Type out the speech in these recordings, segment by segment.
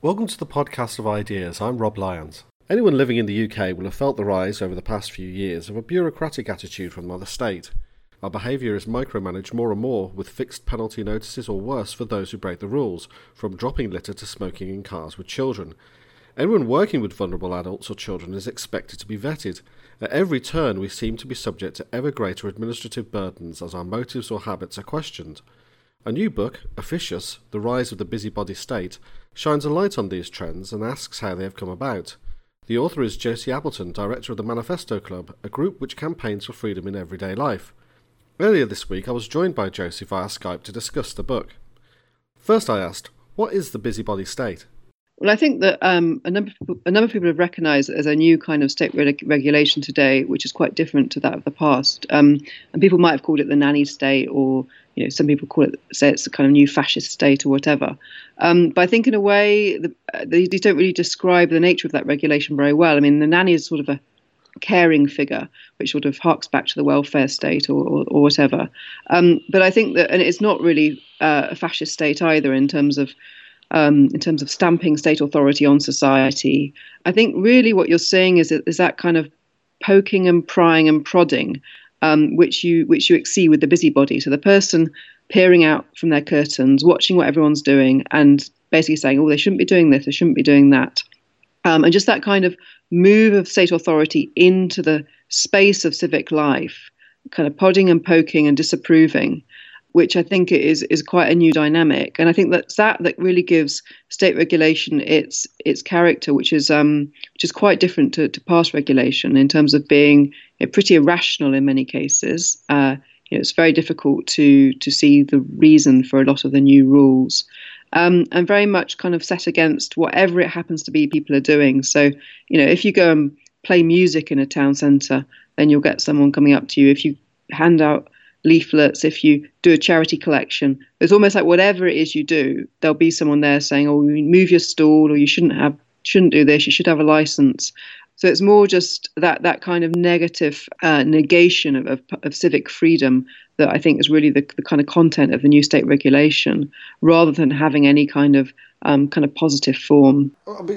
Welcome to the podcast of ideas. I'm Rob Lyons. Anyone living in the UK will have felt the rise over the past few years of a bureaucratic attitude from the mother state. Our behaviour is micromanaged more and more, with fixed penalty notices or worse for those who break the rules, from dropping litter to smoking in cars with children. Anyone working with vulnerable adults or children is expected to be vetted. At every turn, we seem to be subject to ever greater administrative burdens as our motives or habits are questioned. A new book, Officious The Rise of the Busybody State, shines a light on these trends and asks how they have come about. The author is Josie Appleton, director of the Manifesto Club, a group which campaigns for freedom in everyday life. Earlier this week, I was joined by Josie via Skype to discuss the book. First, I asked, What is the busybody state? Well, I think that um, a number of people, a number of people have recognised as a new kind of state reg- regulation today, which is quite different to that of the past. Um, and people might have called it the nanny state, or you know, some people call it say it's a kind of new fascist state or whatever. Um, but I think in a way, the, these don't really describe the nature of that regulation very well. I mean, the nanny is sort of a caring figure, which sort of harks back to the welfare state or, or, or whatever. Um, but I think that, and it's not really uh, a fascist state either in terms of um, in terms of stamping state authority on society. I think really what you're seeing is, is that kind of poking and prying and prodding, um, which you which you see with the busybody. So the person peering out from their curtains, watching what everyone's doing, and basically saying, "Oh, they shouldn't be doing this, they shouldn't be doing that," um, and just that kind of move of state authority into the space of civic life, kind of prodding and poking and disapproving which I think is is quite a new dynamic. And I think that's that that really gives state regulation its its character, which is um, which is quite different to, to past regulation in terms of being pretty irrational in many cases. Uh, you know, it's very difficult to to see the reason for a lot of the new rules. Um, and very much kind of set against whatever it happens to be people are doing. So, you know, if you go and play music in a town centre, then you'll get someone coming up to you. If you hand out leaflets, if you do a charity collection, it's almost like whatever it is you do, there'll be someone there saying, "Oh, move your stall," or "You shouldn't have, shouldn't do this. You should have a license." So it's more just that that kind of negative uh, negation of, of, of, civic freedom that I think is really the, the kind of content of the new state regulation, rather than having any kind of um, kind of positive form.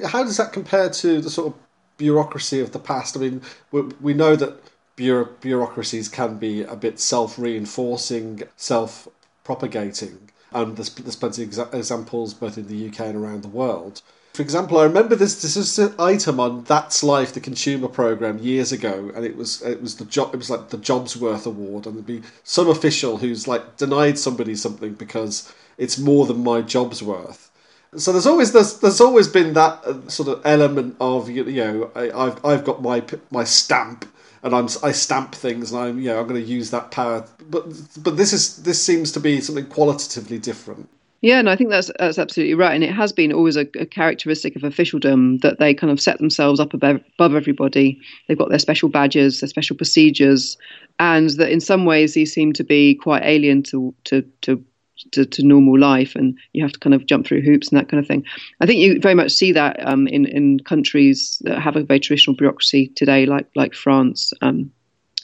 How does that compare to the sort of bureaucracy of the past? I mean, we, we know that bureaucracies can be a bit self reinforcing, self propagating. And there's, there's plenty of exa- examples both in the UK and around the world. For example, I remember this this is an item on That's Life, the consumer program, years ago, and it was it was the job it was like the Jobsworth Award, and there'd be some official who's like denied somebody something because it's more than my job's worth. So there's always there's, there's always been that uh, sort of element of you, know I, I've I've got my my stamp and I'm I stamp things, and I'm you know I'm going to use that power. But but this is this seems to be something qualitatively different. Yeah, no, I think that's that's absolutely right, and it has been always a, a, characteristic of officialdom that they kind of set themselves up above, above everybody. They've got their special badges, their special procedures, and that in some ways these seem to be quite alien to to to to, to, normal life and you have to kind of jump through hoops and that kind of thing. I think you very much see that um, in, in countries that have a very traditional bureaucracy today, like like France. Um,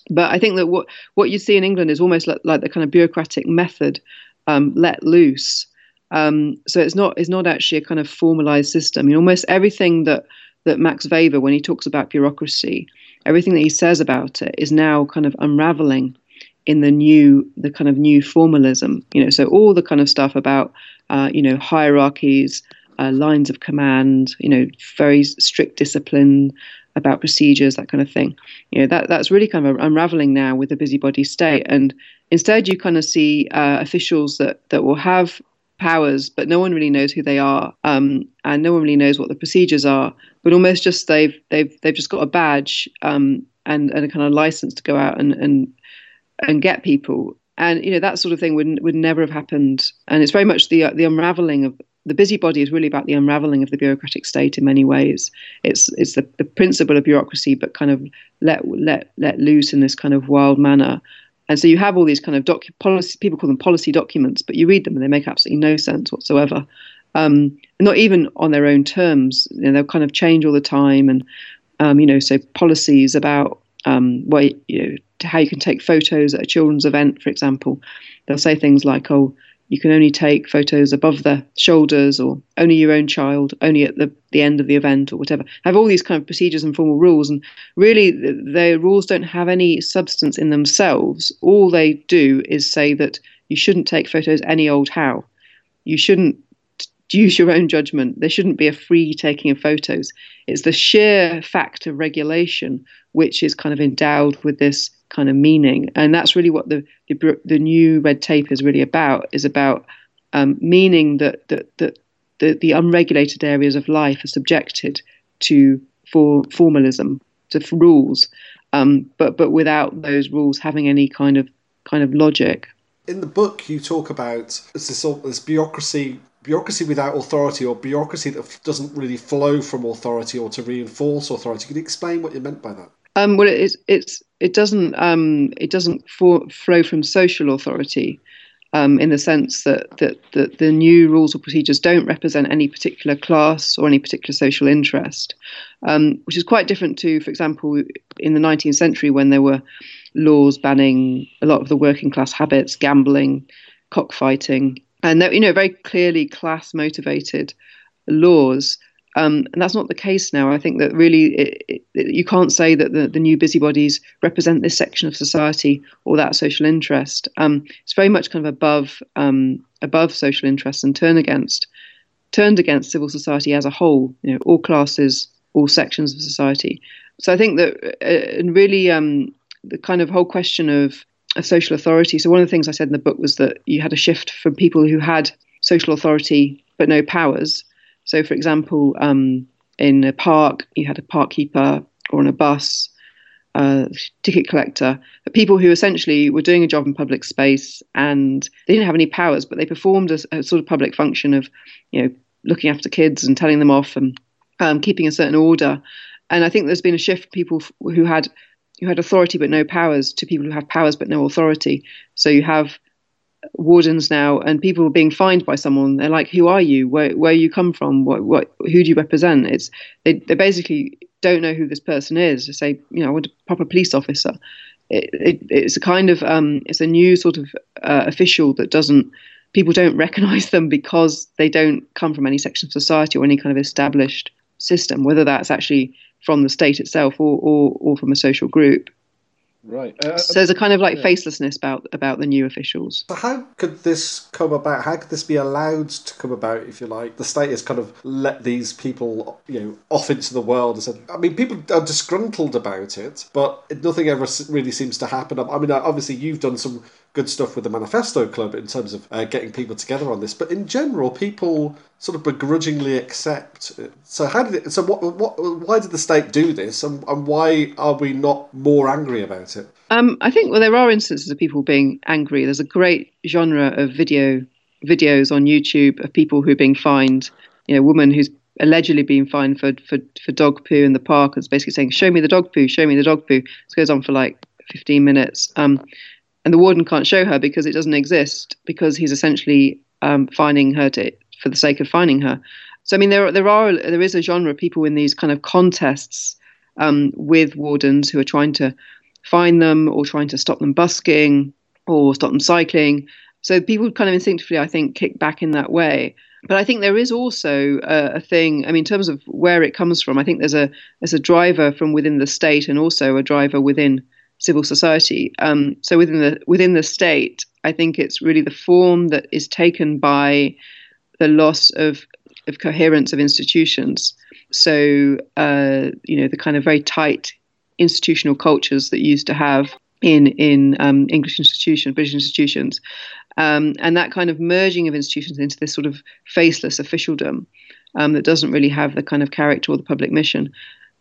but I think that what, what you see in England is almost like, like the kind of bureaucratic method um, let loose. Um, so it's not it's not actually a kind of formalized system. I mean, almost everything that that Max Weber, when he talks about bureaucracy, everything that he says about it is now kind of unraveling in the new the kind of new formalism you know so all the kind of stuff about uh, you know hierarchies uh, lines of command you know very strict discipline about procedures that kind of thing. You know that that's really kind of unraveling now with the busybody state. And instead you kind of see uh, officials that that will have powers but no one really knows who they are um, and no one really knows what the procedures are. But almost just they've they've they've just got a badge um, and, and a kind of license to go out and, and and get people. And you know that sort of thing would would never have happened. And it's very much the the unraveling of the busybody is really about the unraveling of the bureaucratic state in many ways. It's it's the, the principle of bureaucracy, but kind of let let let loose in this kind of wild manner. And so you have all these kind of doc, policy, people call them policy documents, but you read them and they make absolutely no sense whatsoever. Um, not even on their own terms. You know, they'll kind of change all the time. And, um, you know, so policies about um, you know, how you can take photos at a children's event, for example. They'll say things like, "Oh, you can only take photos above the shoulders or only your own child, only at the, the end of the event or whatever. Have all these kind of procedures and formal rules. And really, the, the rules don't have any substance in themselves. All they do is say that you shouldn't take photos any old how. You shouldn't use your own judgment. There shouldn't be a free taking of photos. It's the sheer fact of regulation which is kind of endowed with this kind of meaning, and that's really what the the, the new red tape is really about. Is about um, meaning that that that the, the unregulated areas of life are subjected to for formalism, to rules, um, but but without those rules having any kind of kind of logic. In the book, you talk about this, this bureaucracy bureaucracy without authority or bureaucracy that doesn't really flow from authority or to reinforce authority. Can you explain what you meant by that? Um, well, it's it's it doesn't um, it doesn't for, flow from social authority. Um, in the sense that, that, that the new rules or procedures don't represent any particular class or any particular social interest, um, which is quite different to, for example, in the 19th century when there were laws banning a lot of the working class habits, gambling, cockfighting, and that, you know very clearly class motivated laws. Um, and that's not the case now. I think that really it, it, you can't say that the, the new busybodies represent this section of society or that social interest. Um, it's very much kind of above um, above social interests and turn against turned against civil society as a whole. You know, all classes, all sections of society. So I think that uh, and really um, the kind of whole question of of social authority. So one of the things I said in the book was that you had a shift from people who had social authority but no powers so, for example, um, in a park, you had a park keeper or on a bus, uh, ticket collector, people who essentially were doing a job in public space and they didn't have any powers, but they performed a, a sort of public function of, you know, looking after kids and telling them off and um, keeping a certain order. And I think there's been a shift from people who had who had authority but no powers to people who have powers but no authority. So you have wardens now and people are being fined by someone. They're like who are you? Where where you come from? What what who do you represent? It's they, they basically don't know who this person is. They say you know i want a proper police officer. It, it, it's a kind of um, it's a new sort of uh, official that doesn't people don't recognize them because they don't come from any section of society or any kind of established system whether that's actually from the state itself or, or, or from a social group Right. Uh, so there's a kind of like yeah. facelessness about about the new officials. So how could this come about? How could this be allowed to come about, if you like? The state has kind of let these people, you know, off into the world and said. I mean, people are disgruntled about it, but nothing ever really seems to happen. I mean, obviously you've done some good stuff with the Manifesto Club in terms of uh, getting people together on this. But in general, people sort of begrudgingly accept. It. So how did it? So what? What? Why did the state do this, and, and why are we not more angry about it? Um, I think well, there are instances of people being angry. There's a great genre of video videos on YouTube of people who are being fined. You know, a woman who's allegedly being fined for, for, for dog poo in the park is basically saying, "Show me the dog poo, show me the dog poo." This goes on for like 15 minutes. Um, and the warden can't show her because it doesn't exist because he's essentially um, finding her to, for the sake of finding her. So I mean, there there are there is a genre of people in these kind of contests um, with wardens who are trying to find them or trying to stop them busking or stop them cycling. So people kind of instinctively, I think, kick back in that way. But I think there is also a, a, thing. I mean, in terms of where it comes from, I think there's a there's a driver from within the state and also a driver within civil society. Um, so within the within the state, I think it's really the form that is taken by the loss of of coherence of institutions. So uh, you know the kind of very tight institutional cultures that used to have in in um, English institutions, British institutions, um, and that kind of merging of institutions into this sort of faceless officialdom um, that doesn't really have the kind of character or the public mission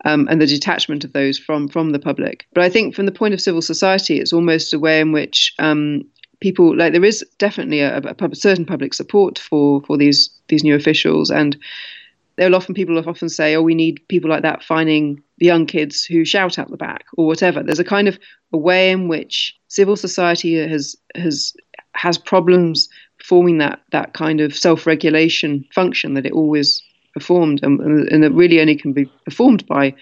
um, and the detachment of those from from the public. But I think from the point of civil society, it's almost a way in which um, people like there is definitely a, a, certain public support for for these these new officials, and there are often people often say, "Oh, we need people like that finding the young kids who shout out the back or whatever." There's a kind of a way in which civil society has has has problems forming that that kind of self-regulation function that it always performed, and, and really only can be performed by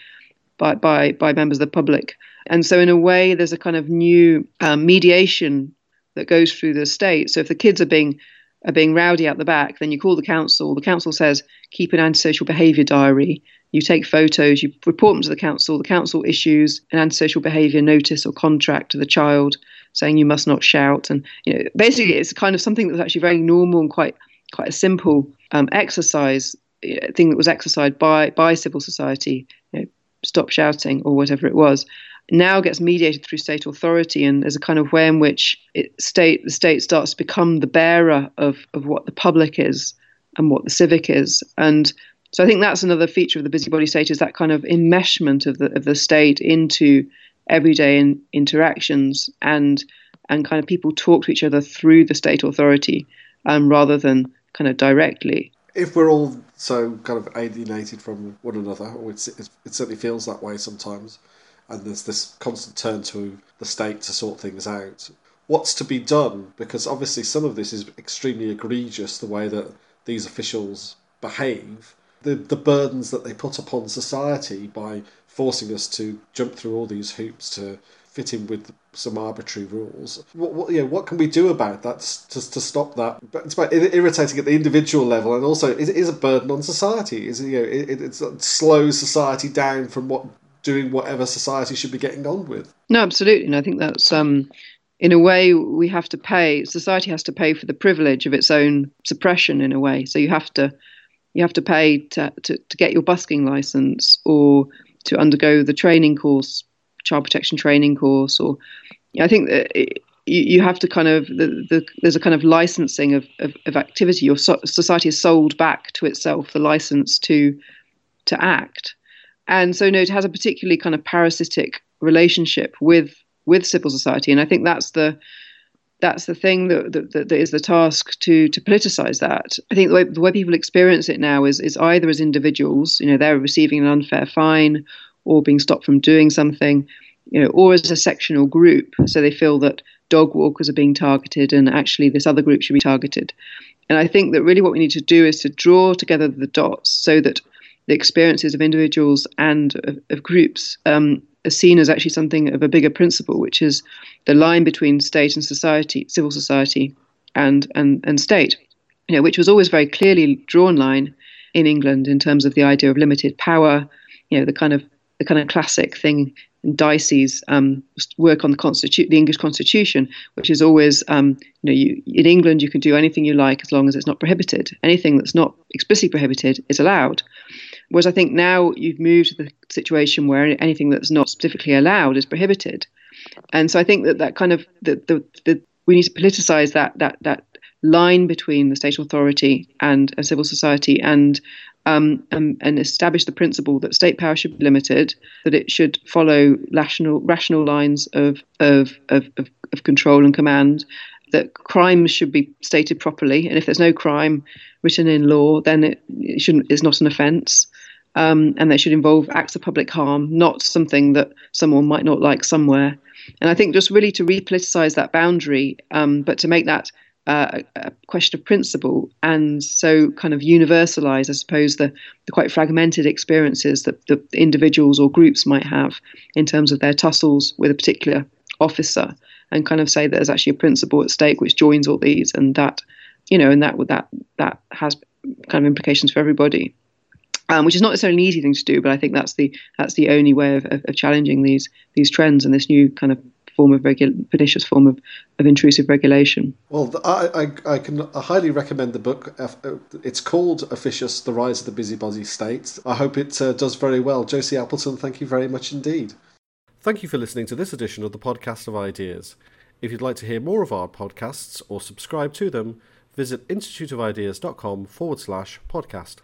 by by by members of the public. And so, in a way, there's a kind of new um, mediation that goes through the state. So, if the kids are being are being rowdy out the back, then you call the council. The council says, keep an antisocial behaviour diary. You take photos, you report them to the council. The council issues an antisocial behaviour notice or contract to the child saying you must not shout. And you know, basically, it's kind of something that's actually very normal and quite quite a simple um, exercise thing that was exercised by by civil society. You know, stop shouting or whatever it was now gets mediated through state authority, and there's a kind of way in which it, state the state starts to become the bearer of of what the public is and what the civic is, and so I think that's another feature of the busybody state is that kind of enmeshment of the of the state into everyday in, interactions and and kind of people talk to each other through the state authority um, rather than kind of directly. If we're all so kind of alienated from one another, or it certainly feels that way sometimes, and there's this constant turn to the state to sort things out. What's to be done? Because obviously some of this is extremely egregious, the way that these officials behave, the, the burdens that they put upon society by forcing us to jump through all these hoops to fit in with some arbitrary rules. What, what, you know, what can we do about that to, to stop that? But it's about irritating at the individual level, and also it is a burden on society. Is you know, it, it slows society down from what doing whatever society should be getting on with. No, absolutely, and I think that's um, in a way we have to pay. Society has to pay for the privilege of its own suppression. In a way, so you have to you have to pay to to, to get your busking license or to undergo the training course, child protection training course, or I think that. It, you, you have to kind of the, the, there's a kind of licensing of, of, of activity. Your so, society has sold back to itself the license to to act, and so no, it has a particularly kind of parasitic relationship with with civil society, and I think that's the that's the thing that, that, that is the task to to politicize that. I think the way, the way people experience it now is is either as individuals, you know, they're receiving an unfair fine or being stopped from doing something, you know, or as a sectional group, so they feel that dog walkers are being targeted and actually this other group should be targeted. And I think that really what we need to do is to draw together the dots so that the experiences of individuals and of, of groups um, are seen as actually something of a bigger principle, which is the line between state and society, civil society, and and and state. You know, which was always very clearly drawn line in England in terms of the idea of limited power. You know, the kind of the kind of classic thing in Dicey's um, work on the the English Constitution, which is always, um, you know, you, in England you can do anything you like as long as it's not prohibited. Anything that's not explicitly prohibited is allowed. Whereas I think now you've moved to the situation where anything that's not specifically allowed is prohibited. And so I think that that kind of the, the, the we need to politicize that that that line between the state authority and a civil society and um, and, and, establish the principle that state power should be limited, that it should follow rational rational lines of of, of, of, control and command, that crimes should be stated properly, and if there's no crime written in law, then it, it shouldn't is not an offence um, and they should involve acts of public harm, not something that someone might not like somewhere. And I think just really to repoliticize that boundary, um, but to make that uh, a question of principle and so kind of universalize, I suppose, the, the quite fragmented experiences that the individuals or groups might have in terms of their tussles with a particular officer, and kind of say that there's actually a principle at stake which joins all these, and that you know, and that that that has kind of implications for everybody. Um, which is not necessarily an easy thing to do, but I think that's the that's the only way of, of, of challenging these these trends and this new kind of form of regu- pernicious form of, of intrusive regulation. Well, I, I, I can highly recommend the book. Uh, it's called Officious, The Rise of the Busybody State. I hope it uh, does very well. Josie Appleton, thank you very much indeed. Thank you for listening to this edition of the Podcast of Ideas. If you'd like to hear more of our podcasts or subscribe to them, visit instituteofideas.com forward slash podcast.